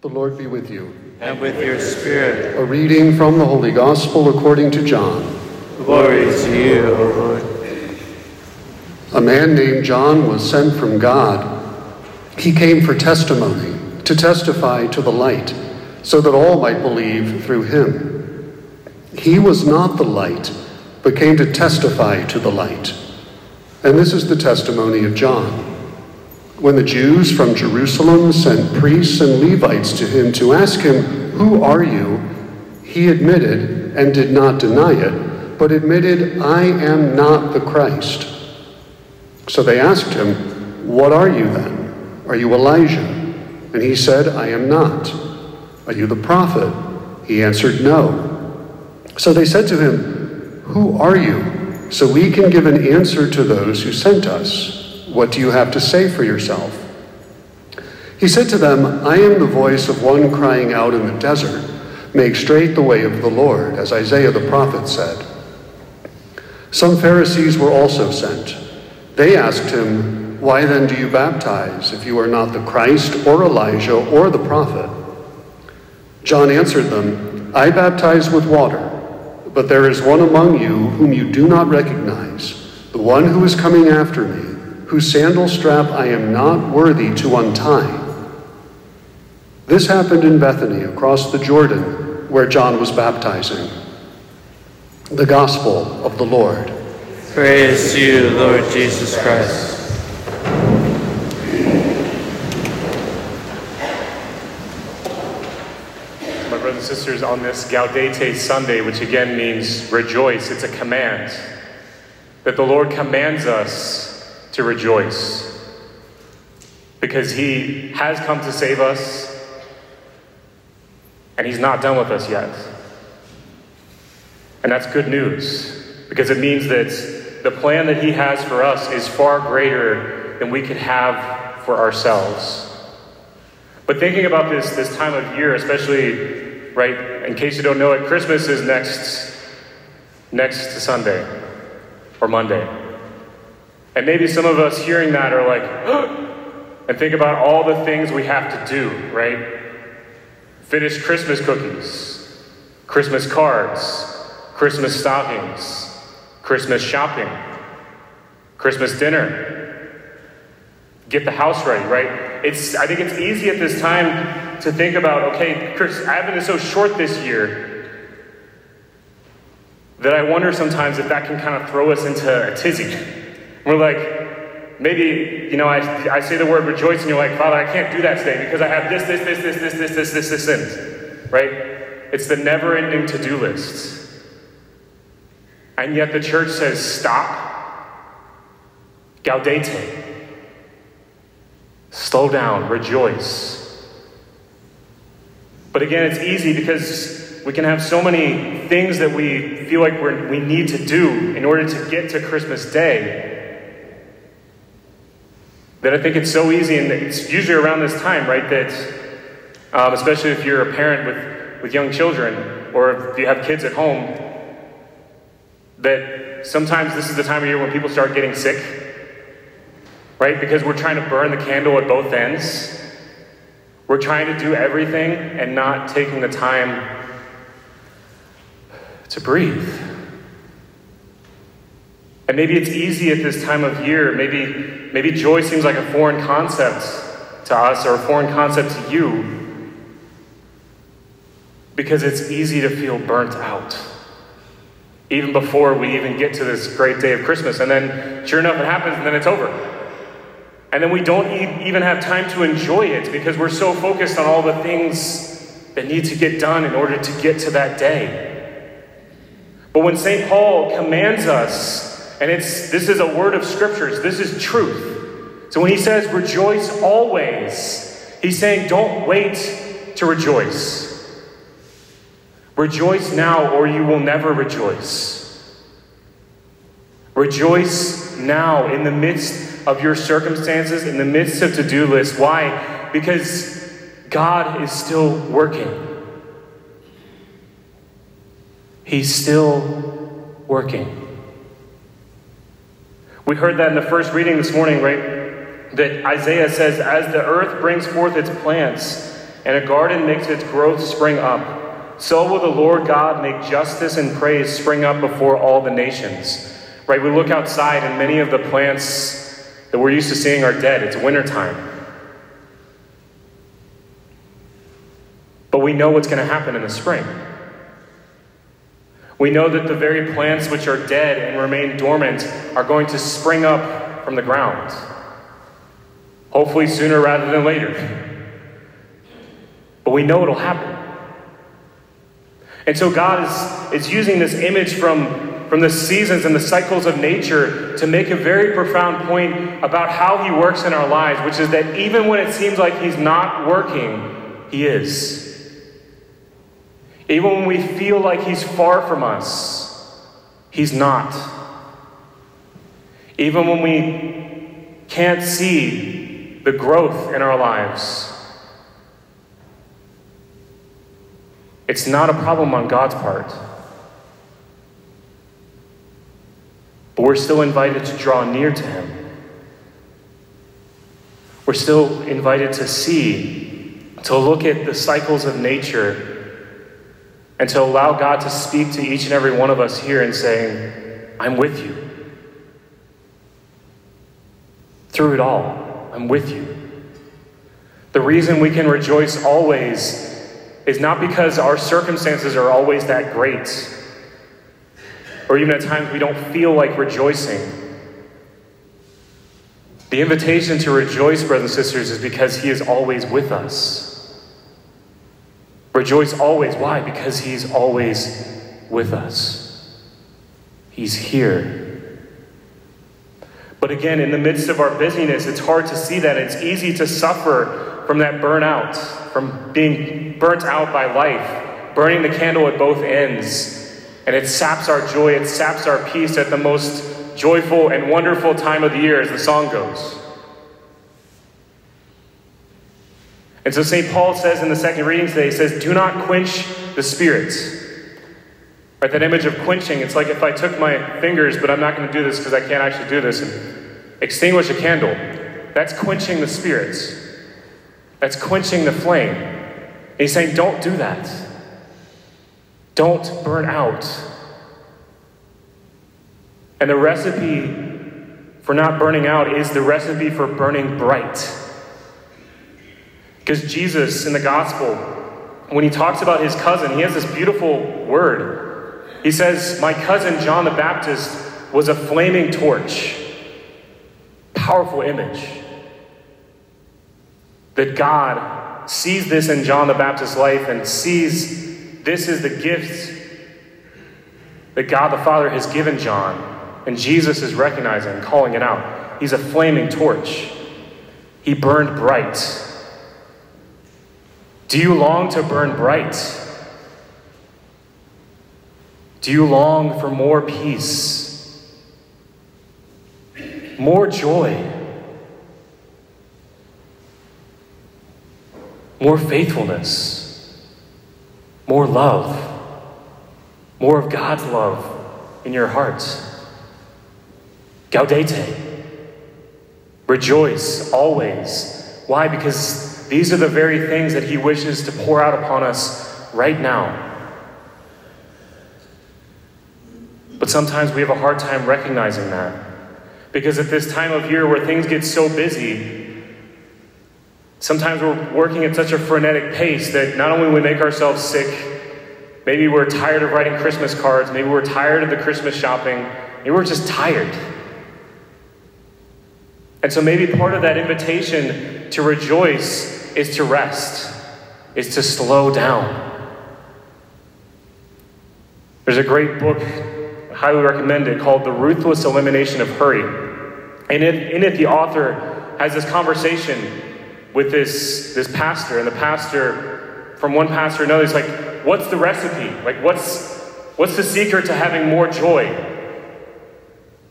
The Lord be with you. And with your spirit. A reading from the Holy Gospel according to John. Glory to you, O Lord. A man named John was sent from God. He came for testimony, to testify to the light, so that all might believe through him. He was not the light, but came to testify to the light. And this is the testimony of John. When the Jews from Jerusalem sent priests and Levites to him to ask him, Who are you? he admitted and did not deny it, but admitted, I am not the Christ. So they asked him, What are you then? Are you Elijah? And he said, I am not. Are you the prophet? He answered, No. So they said to him, Who are you? So we can give an answer to those who sent us. What do you have to say for yourself? He said to them, I am the voice of one crying out in the desert, Make straight the way of the Lord, as Isaiah the prophet said. Some Pharisees were also sent. They asked him, Why then do you baptize, if you are not the Christ, or Elijah, or the prophet? John answered them, I baptize with water, but there is one among you whom you do not recognize, the one who is coming after me whose sandal strap I am not worthy to untie. This happened in Bethany across the Jordan where John was baptizing. The Gospel of the Lord. Praise to you, Lord Jesus Christ. My brothers and sisters, on this Gaudete Sunday, which again means rejoice, it's a command that the Lord commands us to rejoice because He has come to save us and He's not done with us yet. And that's good news because it means that the plan that He has for us is far greater than we could have for ourselves. But thinking about this, this time of year, especially, right, in case you don't know it, Christmas is next, next Sunday or Monday. And maybe some of us hearing that are like, and think about all the things we have to do, right? Finish Christmas cookies, Christmas cards, Christmas stockings, Christmas shopping, Christmas dinner. Get the house ready, right? It's I think it's easy at this time to think about, okay, Chris, Advent is so short this year that I wonder sometimes if that can kind of throw us into a tizzy. We're like, maybe, you know, I, I say the word rejoice, and you're like, Father, I can't do that today because I have this, this, this, this, this, this, this, this, this, this, right? It's the never ending to do list. And yet the church says, stop, gaudete, slow down, rejoice. But again, it's easy because we can have so many things that we feel like we're, we need to do in order to get to Christmas Day that I think it's so easy, and it's usually around this time, right? That, um, especially if you're a parent with, with young children, or if you have kids at home, that sometimes this is the time of year when people start getting sick, right? Because we're trying to burn the candle at both ends. We're trying to do everything and not taking the time to breathe. And maybe it's easy at this time of year. Maybe, maybe joy seems like a foreign concept to us or a foreign concept to you because it's easy to feel burnt out. Even before we even get to this great day of Christmas. And then, sure enough, it happens and then it's over. And then we don't even have time to enjoy it because we're so focused on all the things that need to get done in order to get to that day. But when St. Paul commands us and it's this is a word of scriptures. This is truth. So when he says rejoice always, he's saying don't wait to rejoice. Rejoice now or you will never rejoice. Rejoice now in the midst of your circumstances, in the midst of to-do lists. Why? Because God is still working. He's still working. We heard that in the first reading this morning, right? That Isaiah says, As the earth brings forth its plants and a garden makes its growth spring up, so will the Lord God make justice and praise spring up before all the nations. Right? We look outside, and many of the plants that we're used to seeing are dead. It's wintertime. But we know what's going to happen in the spring. We know that the very plants which are dead and remain dormant are going to spring up from the ground. Hopefully, sooner rather than later. But we know it'll happen. And so, God is, is using this image from, from the seasons and the cycles of nature to make a very profound point about how He works in our lives, which is that even when it seems like He's not working, He is. Even when we feel like He's far from us, He's not. Even when we can't see the growth in our lives, it's not a problem on God's part. But we're still invited to draw near to Him. We're still invited to see, to look at the cycles of nature and to allow God to speak to each and every one of us here and saying, I'm with you. Through it all, I'm with you. The reason we can rejoice always is not because our circumstances are always that great, or even at times we don't feel like rejoicing. The invitation to rejoice, brothers and sisters, is because He is always with us. Rejoice always. Why? Because He's always with us. He's here. But again, in the midst of our busyness, it's hard to see that. It's easy to suffer from that burnout, from being burnt out by life, burning the candle at both ends. And it saps our joy, it saps our peace at the most joyful and wonderful time of the year, as the song goes. And so St. Paul says in the second reading today, he says, Do not quench the spirits. Right, that image of quenching, it's like if I took my fingers, but I'm not going to do this because I can't actually do this, and extinguish a candle. That's quenching the spirits. That's quenching the flame. And he's saying, Don't do that. Don't burn out. And the recipe for not burning out is the recipe for burning bright. Because Jesus in the gospel, when he talks about his cousin, he has this beautiful word. He says, My cousin John the Baptist was a flaming torch. Powerful image. That God sees this in John the Baptist's life and sees this is the gift that God the Father has given John. And Jesus is recognizing, calling it out. He's a flaming torch. He burned bright. Do you long to burn bright? Do you long for more peace, more joy, more faithfulness, more love, more of God's love in your hearts? Gaudete. Rejoice always. Why? Because these are the very things that He wishes to pour out upon us right now. But sometimes we have a hard time recognizing that. Because at this time of year where things get so busy, sometimes we're working at such a frenetic pace that not only we make ourselves sick, maybe we're tired of writing Christmas cards, maybe we're tired of the Christmas shopping, maybe we're just tired. And so maybe part of that invitation to rejoice is to rest, is to slow down. There's a great book, I highly recommend it, called The Ruthless Elimination of Hurry. And in, in it, the author has this conversation with this, this pastor, and the pastor, from one pastor to another, is like, What's the recipe? Like, what's, what's the secret to having more joy?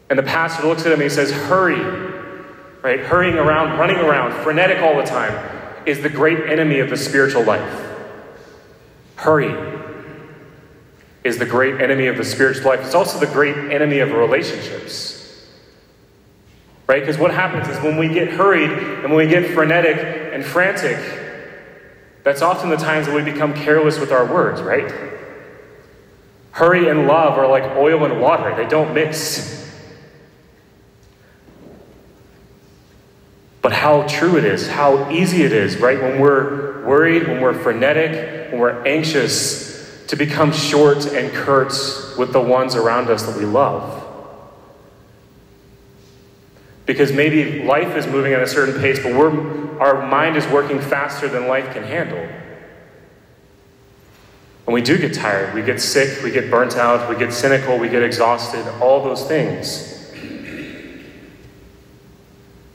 And the pastor looks at him and he says, Hurry, right? Hurrying around, running around, frenetic all the time is the great enemy of the spiritual life. Hurry is the great enemy of the spiritual life. It's also the great enemy of relationships. Right? Because what happens is when we get hurried and when we get frenetic and frantic, That's often the times that we become careless with our words, right? Hurry and love are like oil and water, they don't mix. But how true it is, how easy it is, right? When we're worried, when we're frenetic, when we're anxious, to become short and curt with the ones around us that we love. Because maybe life is moving at a certain pace, but we're, our mind is working faster than life can handle. And we do get tired, we get sick, we get burnt out, we get cynical, we get exhausted, all those things.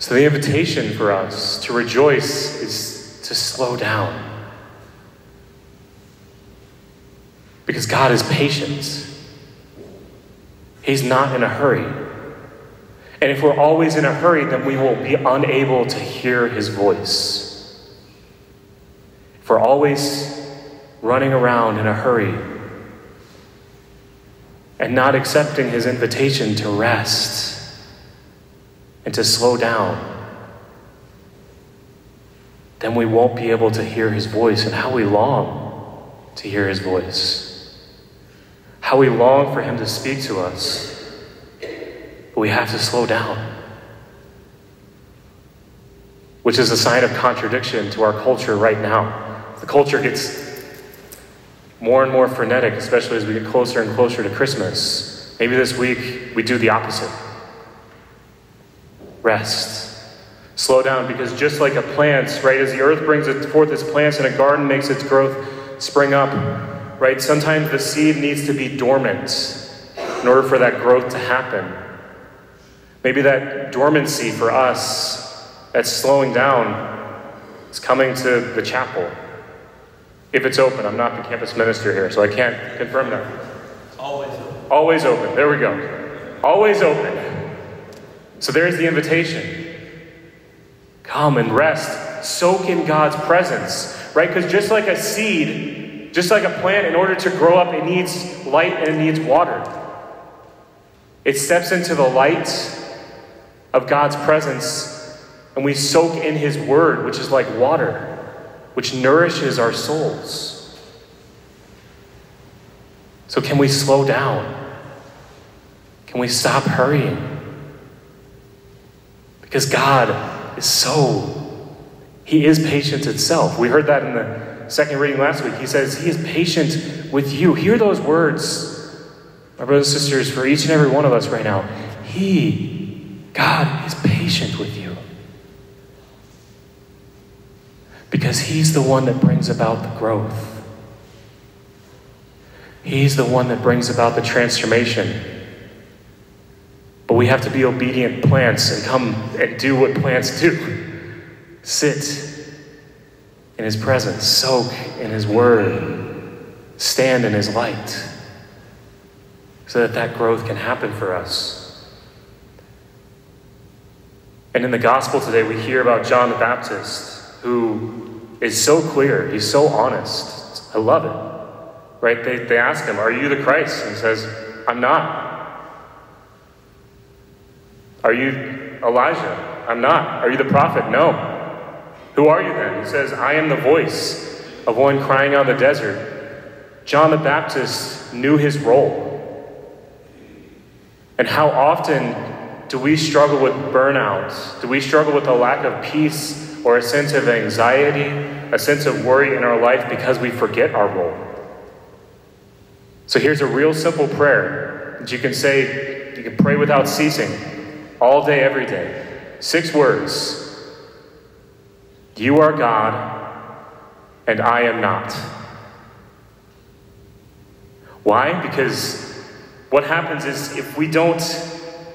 So, the invitation for us to rejoice is to slow down. Because God is patient, He's not in a hurry. And if we're always in a hurry, then we will be unable to hear His voice. If we're always running around in a hurry and not accepting His invitation to rest, and to slow down, then we won't be able to hear his voice and how we long to hear his voice. How we long for him to speak to us. But we have to slow down. Which is a sign of contradiction to our culture right now. The culture gets more and more frenetic, especially as we get closer and closer to Christmas. Maybe this week we do the opposite rest. Slow down because just like a plant, right, as the earth brings forth its plants and a garden makes its growth spring up, right, sometimes the seed needs to be dormant in order for that growth to happen. Maybe that dormancy for us, that slowing down, is coming to the chapel. If it's open, I'm not the campus minister here, so I can't confirm that. Always open. Always open. There we go. Always open. So there's the invitation. Come and rest. Soak in God's presence, right? Because just like a seed, just like a plant, in order to grow up, it needs light and it needs water. It steps into the light of God's presence, and we soak in His Word, which is like water, which nourishes our souls. So, can we slow down? Can we stop hurrying? Because God is so, He is patience itself. We heard that in the second reading last week. He says, He is patient with you. Hear those words, my brothers and sisters, for each and every one of us right now. He, God, is patient with you. Because He's the one that brings about the growth. He's the one that brings about the transformation. But we have to be obedient plants and come and do what plants do sit in His presence, soak in His Word, stand in His light, so that that growth can happen for us. And in the gospel today, we hear about John the Baptist, who is so clear, he's so honest. I love it. Right? They, they ask him, Are you the Christ? And he says, I'm not. Are you Elijah? I'm not. Are you the prophet? No. Who are you then? He says, I am the voice of one crying out in the desert. John the Baptist knew his role. And how often do we struggle with burnout? Do we struggle with a lack of peace or a sense of anxiety, a sense of worry in our life because we forget our role? So here's a real simple prayer that you can say, you can pray without ceasing all day, every day. Six words You are God, and I am not. Why? Because what happens is if we don't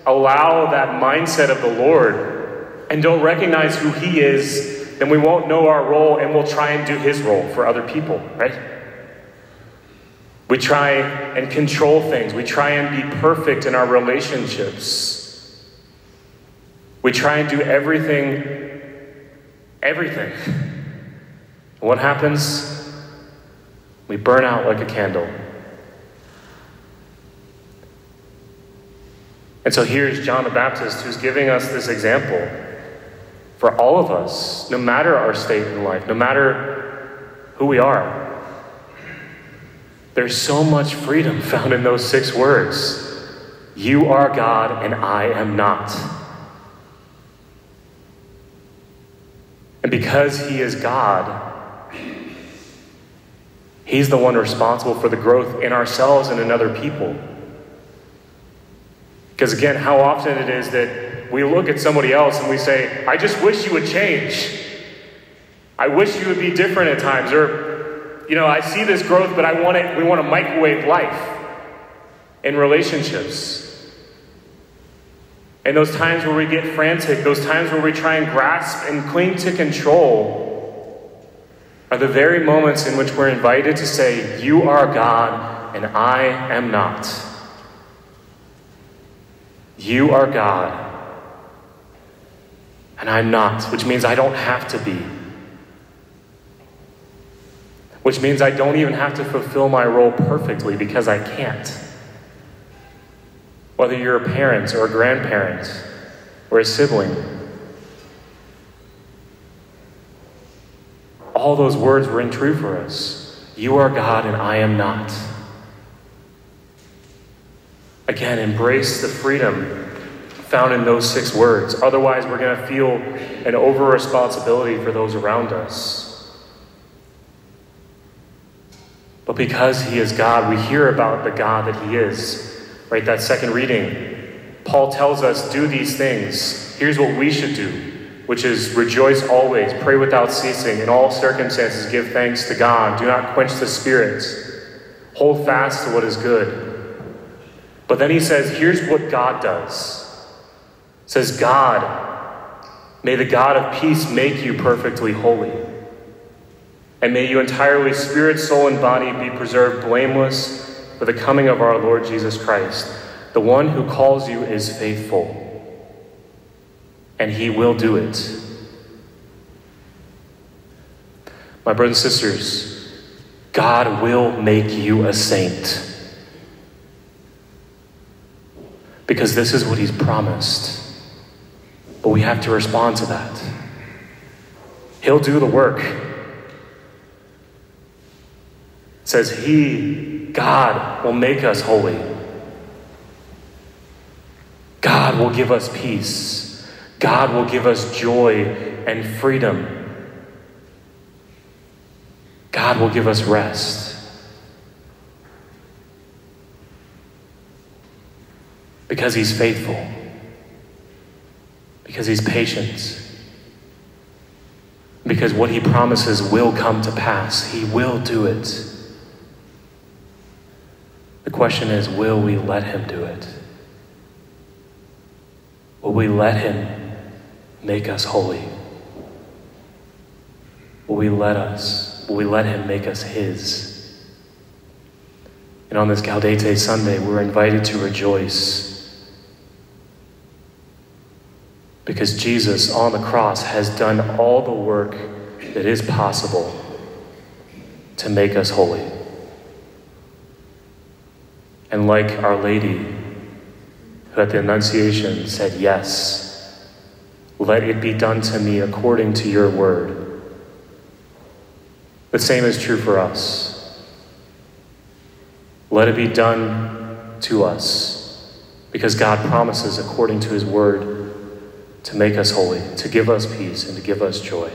allow that mindset of the Lord and don't recognize who He is, then we won't know our role and we'll try and do His role for other people, right? We try and control things. We try and be perfect in our relationships. We try and do everything, everything. What happens? We burn out like a candle. And so here's John the Baptist who's giving us this example for all of us, no matter our state in life, no matter who we are. There's so much freedom found in those six words. You are God and I am not. Because He is God, He's the one responsible for the growth in ourselves and in other people. Because again, how often it is that we look at somebody else and we say, I just wish you would change. I wish you would be different at times. Or, you know, I see this growth, but I want it, we want to microwave life in relationships. And those times where we get frantic, those times where we try and grasp and cling to control, are the very moments in which we're invited to say, You are God and I am not. You are God and I'm not, which means I don't have to be. Which means I don't even have to fulfill my role perfectly because I can't. Whether you're a parent or a grandparent or a sibling, all those words ring true for us. You are God and I am not. Again, embrace the freedom found in those six words. Otherwise, we're going to feel an over responsibility for those around us. But because He is God, we hear about the God that He is. Right? That second reading, Paul tells us, do these things. Here's what we should do, which is rejoice always, pray without ceasing, in all circumstances give thanks to God. Do not quench the Spirit. Hold fast to what is good. But then he says, here's what God does says, God, may the God of peace make you perfectly holy. And may you entirely, spirit, soul, and body, be preserved blameless for the coming of our Lord Jesus Christ. The one who calls you is faithful, and he will do it. My brothers and sisters, God will make you a saint. Because this is what he's promised. But we have to respond to that. He'll do the work. It says he, God, will make us holy. God will give us peace. God will give us joy and freedom. God will give us rest. Because he's faithful because he's patient. Because what he promises will come to pass. He will do it. Question is will we let him do it? Will we let him make us holy? Will we let us? Will we let him make us his? And on this Gaudete Sunday, we're invited to rejoice Because Jesus on the cross has done all the work that is possible to make us holy. And like Our Lady, who at the Annunciation said, Yes, let it be done to me according to your word. The same is true for us. Let it be done to us because God promises according to his word to make us holy, to give us peace, and to give us joy.